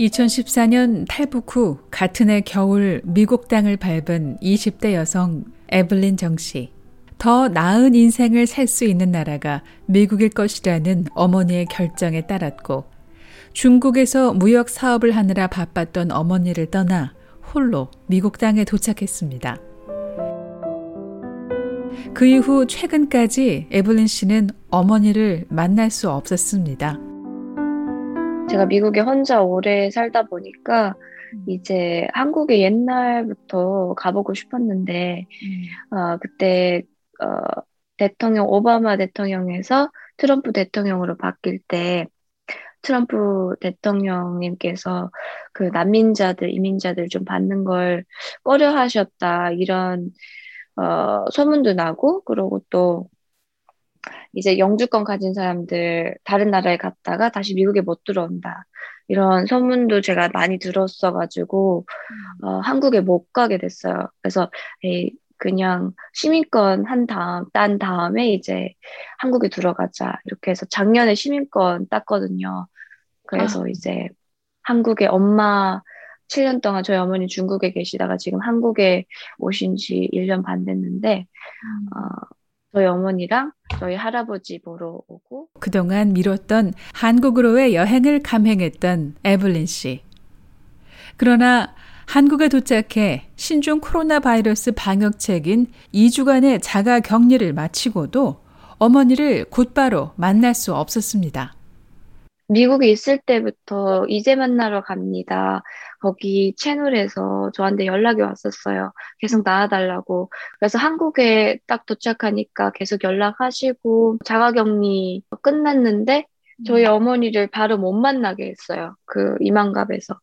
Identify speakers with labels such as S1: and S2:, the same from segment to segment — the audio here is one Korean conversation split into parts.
S1: 2014년 탈북 후 같은 해 겨울 미국 땅을 밟은 20대 여성 에블린 정 씨. 더 나은 인생을 살 수 있는 나라가 미국일 것이라는 어머니의 결정에 따랐고 중국에서 무역 사업을 하느라 바빴던 어머니를 떠나 홀로 미국 땅에 도착했습니다. 그 이후 최근까지 에블린 씨는 어머니를 만날 수 없었습니다.
S2: 제가 미국에 혼자 오래 살다 보니까 음. 이제 한국에 옛날부터 가보고 싶었는데 음. 어, 그때 어, 대통령 오바마 대통령에서 트럼프 대통령으로 바뀔 때 트럼프 대통령님께서 그 난민자들 이민자들 좀 받는 걸 꺼려 하셨다 이런 어, 소문도 나고 그러고 또 이제 영주권 가진 사람들 다른 나라에 갔다가 다시 미국에 못 들어온다. 이런 소문도 제가 많이 들었어가지고 어, 한국에 못 가게 됐어요. 그래서 에이, 그냥 시민권 한 다음 딴 다음에 이제 한국에 들어가자 이렇게 해서 작년에 시민권 땄거든요. 그래서 아. 이제 한국에 엄마 7년 동안 저희 어머니 중국에 계시다가 지금 한국에 오신 지 1년 반 됐는데 음. 어, 저희 어머니랑 저희 할아버지 보러 오고
S1: 그동안 미뤘던 한국으로의 여행을 감행했던 에블린 씨. 그러나 한국에 도착해 신종 코로나 바이러스 방역책인 2주간의 자가 격리를 마치고도 어머니를 곧바로 만날 수 없었습니다.
S2: 미국에 있을 때부터 이제 만나러 갑니다. 거기 채널에서 저한테 연락이 왔었어요. 계속 나와달라고. 그래서 한국에 딱 도착하니까 계속 연락하시고 자가격리 끝났는데 저희 음. 어머니를 바로 못 만나게 했어요. 그 이만갑에서.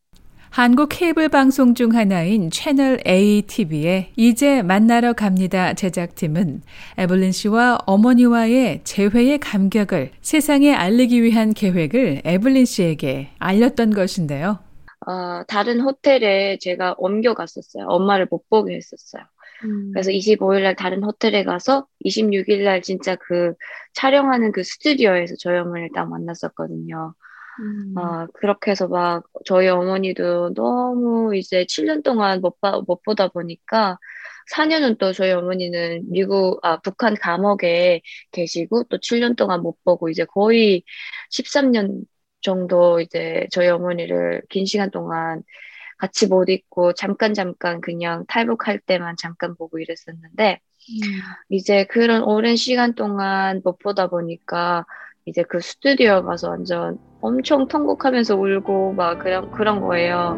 S1: 한국 케이블 방송 중 하나인 채널 ATV의 이제 만나러 갑니다 제작팀은 에블린 씨와 어머니와의 재회의 감격을 세상에 알리기 위한 계획을 에블린 씨에게 알렸던 것인데요.
S2: 어, 다른 호텔에 제가 옮겨갔었어요. 엄마를 못 보게 했었어요. 음. 그래서 25일 날 다른 호텔에 가서 26일 날 진짜 그 촬영하는 그 스튜디오에서 어머니를 딱 만났었거든요. 음. 아, 그렇게 해서 막 저희 어머니도 너무 이제 7년 동안 못, 봐, 못 보다 보니까 4년은 또 저희 어머니는 미국, 아, 북한 감옥에 계시고 또 7년 동안 못 보고 이제 거의 13년 정도 이제 저희 어머니를 긴 시간 동안 같이 못 있고 잠깐 잠깐 그냥 탈북할 때만 잠깐 보고 이랬었는데 음. 이제 그런 오랜 시간 동안 못 보다 보니까 이제 그 스튜디오 가서 완전 엄청 통곡하면서 울고 막 그런 그런 거예요.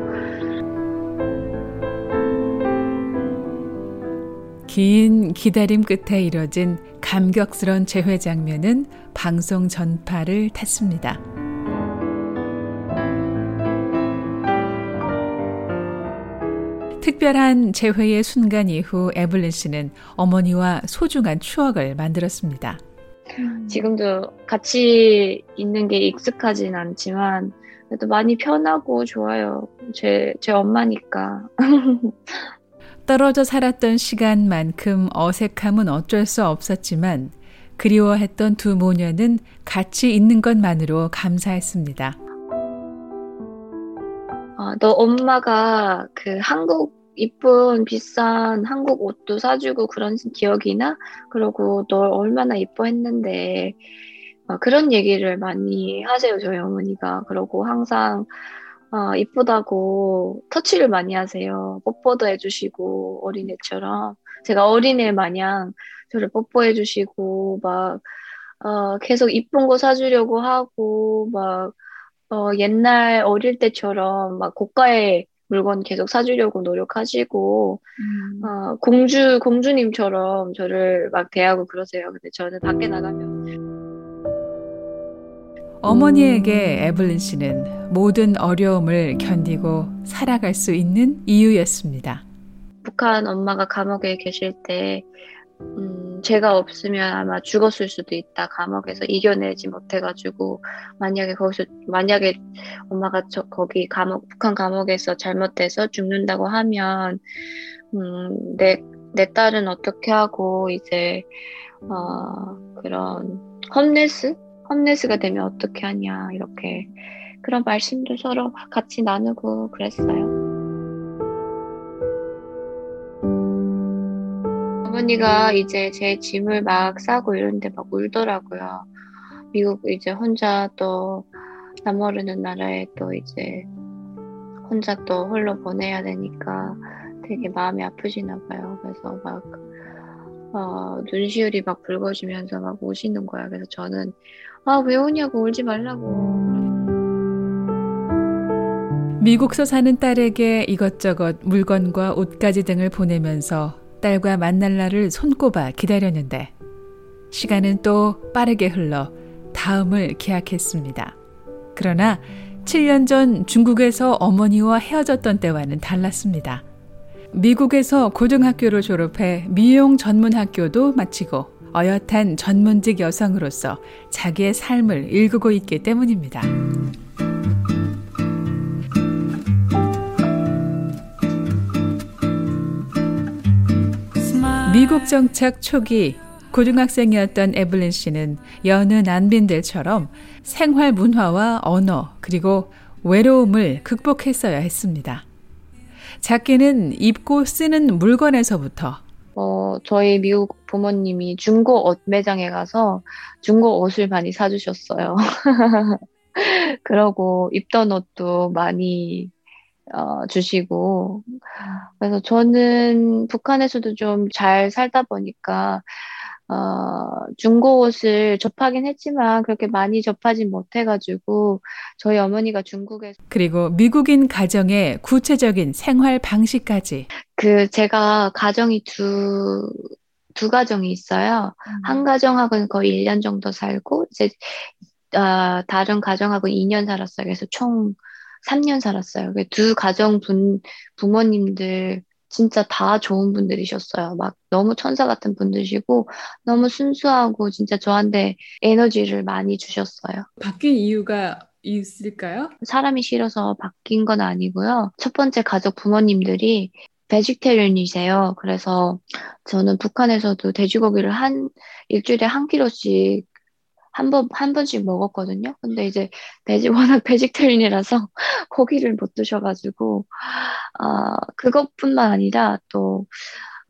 S1: 긴 기다림 끝에 이뤄진 감격스러운 재회 장면은 방송 전파를 탔습니다. 특별한 재회의 순간 이후 에블린 씨는 어머니와 소중한 추억을 만들었습니다.
S2: 음. 지금도 같이 있는 게 익숙하진 않지만 그래도 많이 편하고 좋아요. 제, 제 엄마니까.
S1: 떨어져 살았던 시간만큼 어색함은 어쩔 수 없었지만 그리워했던 두 모녀는 같이 있는 것만으로 감사했습니다.
S2: 어, 너 엄마가 그 한국 이쁜 비싼 한국 옷도 사주고 그런 기억이나? 그리고 널 얼마나 이뻐했는데. 어, 그런 얘기를 많이 하세요 저희 어머니가. 그러고 항상 어, 이쁘다고 터치를 많이 하세요. 뽀뽀도 해주시고 어린애처럼. 제가 어린애 마냥 저를 뽀뽀해 주시고 막 어, 계속 이쁜 거 사주려고 하고 막 어, 옛날 어릴 때처럼 막 고가의 물건 계속 사주려고 노력하시고 음. 어, 공주 공주님처럼 저를 막 대하고 그러세요. 근데 저는 밖에 나가면
S1: 어머니에게 에블린 씨는 모든 어려움을 견디고 살아갈 수 있는 이유였습니다.
S2: 북한 엄마가 감옥에 계실 때 음, 제가 없으면 아마 죽었을 수도 있다. 감옥에서 이겨내지 못해가지고 만약에 거기서 만약에 엄마가 저 거기 감옥 북한 감옥에서 잘못돼서 죽는다고 하면 음, 내 내 딸은 어떻게 하고 이제 어, 그런 홈레스 홈레스가 되면 어떻게 하냐 이렇게 그런 말씀도 서로 같이 나누고 그랬어요. 어머니가 이제 제 짐을 막 싸고 이런데 막 울더라고요. 미국 이제 혼자 또 남모르는 나라에 또 이제 혼자 또 홀로 보내야 되니까 되게 마음이 아프시나 봐요. 그래서 막 어, 눈시울이 막 붉어지면서 막 우시는 거야. 그래서 저는 아 왜 우냐고 울지 말라고.
S1: 미국서 사는 딸에게 이것저것 물건과 옷가지 등을 보내면서 딸과 만날 날을 손꼽아 기다렸는데 시간은 또 빠르게 흘러 다음을 기약했습니다. 그러나 7년 전 중국에서 어머니와 헤어졌던 때와는 달랐습니다. 미국에서 고등학교를 졸업해 미용 전문 학교도 마치고 어엿한 전문직 여성으로서 자기의 삶을 일구고 있기 때문입니다. 미국 정착 초기 고등학생이었던 에블린 씨는 여느 난민들처럼 생활 문화와 언어 그리고 외로움을 극복했어야 했습니다. 작게는 입고 쓰는 물건에서부터
S2: 어, 저희 미국 부모님이 중고 옷 매장에 가서 중고 옷을 많이 사주셨어요. 그러고 입던 옷도 많이 어, 주시고 그래서 저는 북한에서도 좀 잘 살다 보니까 어, 중고 옷을 접하긴 했지만 그렇게 많이 접하진 못해가지고 저희 어머니가 중국에서
S1: 그리고 미국인 가정의 구체적인 생활 방식까지
S2: 그 제가 가정이 두, 두 가정이 있어요. 음. 한 가정하고는 거의 1년 정도 살고 이제 어, 다른 가정하고 2년 살았어요. 그래서 총 3년 살았어요. 그두 가정 분, 부모님들 진짜 다 좋은 분들이셨어요. 막 너무 천사 같은 분들이시고 너무 순수하고 진짜 저한테 에너지를 많이 주셨어요.
S1: 바뀐 이유가 있을까요?
S2: 사람이 싫어서 바뀐 건 아니고요. 첫 번째 가족 부모님들이 베지테리언이세요. 그래서 저는 북한에서도 돼지고기를 한 일주일에 한 킬로씩 한 번, 한 번씩 먹었거든요. 근데 이제 베지, 워낙 베지테리인이라서 고기를 못 드셔가지고, 아, 그것뿐만 아니라 또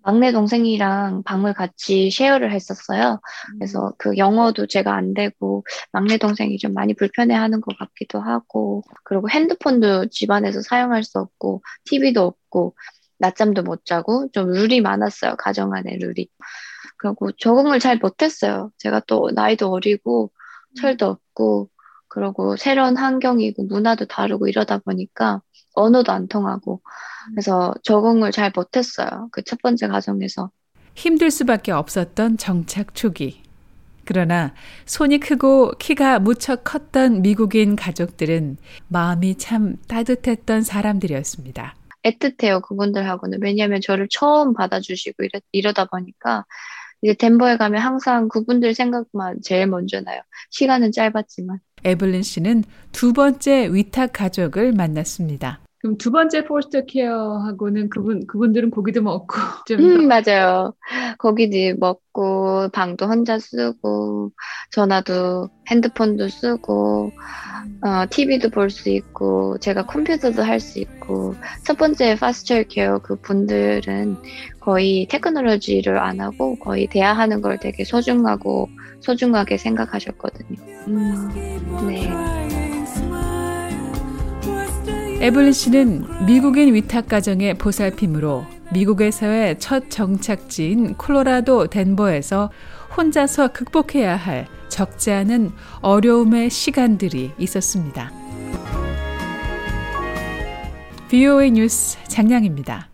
S2: 막내 동생이랑 방을 같이 쉐어를 했었어요. 그래서 음. 그 영어도 제가 안 되고 막내 동생이 좀 많이 불편해 하는 것 같기도 하고, 그리고 핸드폰도 집안에서 사용할 수 없고, TV도 없고, 낮잠도 못 자고, 좀 룰이 많았어요. 가정 안에 룰이. 그리고 적응을 잘 못했어요. 제가 또 나이도 어리고 철도 없고 그리고 새로운 환경이고 문화도 다르고 이러다 보니까 언어도 안 통하고 그래서 적응을 잘 못했어요. 그 첫 번째 과정에서
S1: 힘들 수밖에 없었던 정착 초기. 그러나 손이 크고 키가 무척 컸던 미국인 가족들은 마음이 참 따뜻했던 사람들이었습니다.
S2: 애틋해요, 그분들하고는. 왜냐하면 저를 처음 받아주시고 이러, 이러다 보니까 이제 덴버에 가면 항상 그분들 생각만 제일 먼저 나요. 시간은 짧았지만.
S1: 에블린 씨는 두 번째 위탁 가족을 만났습니다. 그럼 두 번째 포스터 케어하고는 그분 그분들은 고기도 먹고
S2: 좀 음, 맞아요. 고기도 먹고 방도 혼자 쓰고 전화도 핸드폰도 쓰고 어, TV도 볼 수 있고 제가 컴퓨터도 할 수 있고 첫 번째 파스처 케어 그 분들은 거의 테크놀로지를 안 하고 거의 대화하는 걸 되게 소중하고 소중하게 생각하셨거든요. 음, 네.
S1: 에블린 씨는 미국인 위탁 가정의 보살핌으로 미국에서의 첫 정착지인 콜로라도 덴버에서 혼자서 극복해야 할 적지 않은 어려움의 시간들이 있었습니다. VOA 뉴스 장량입니다.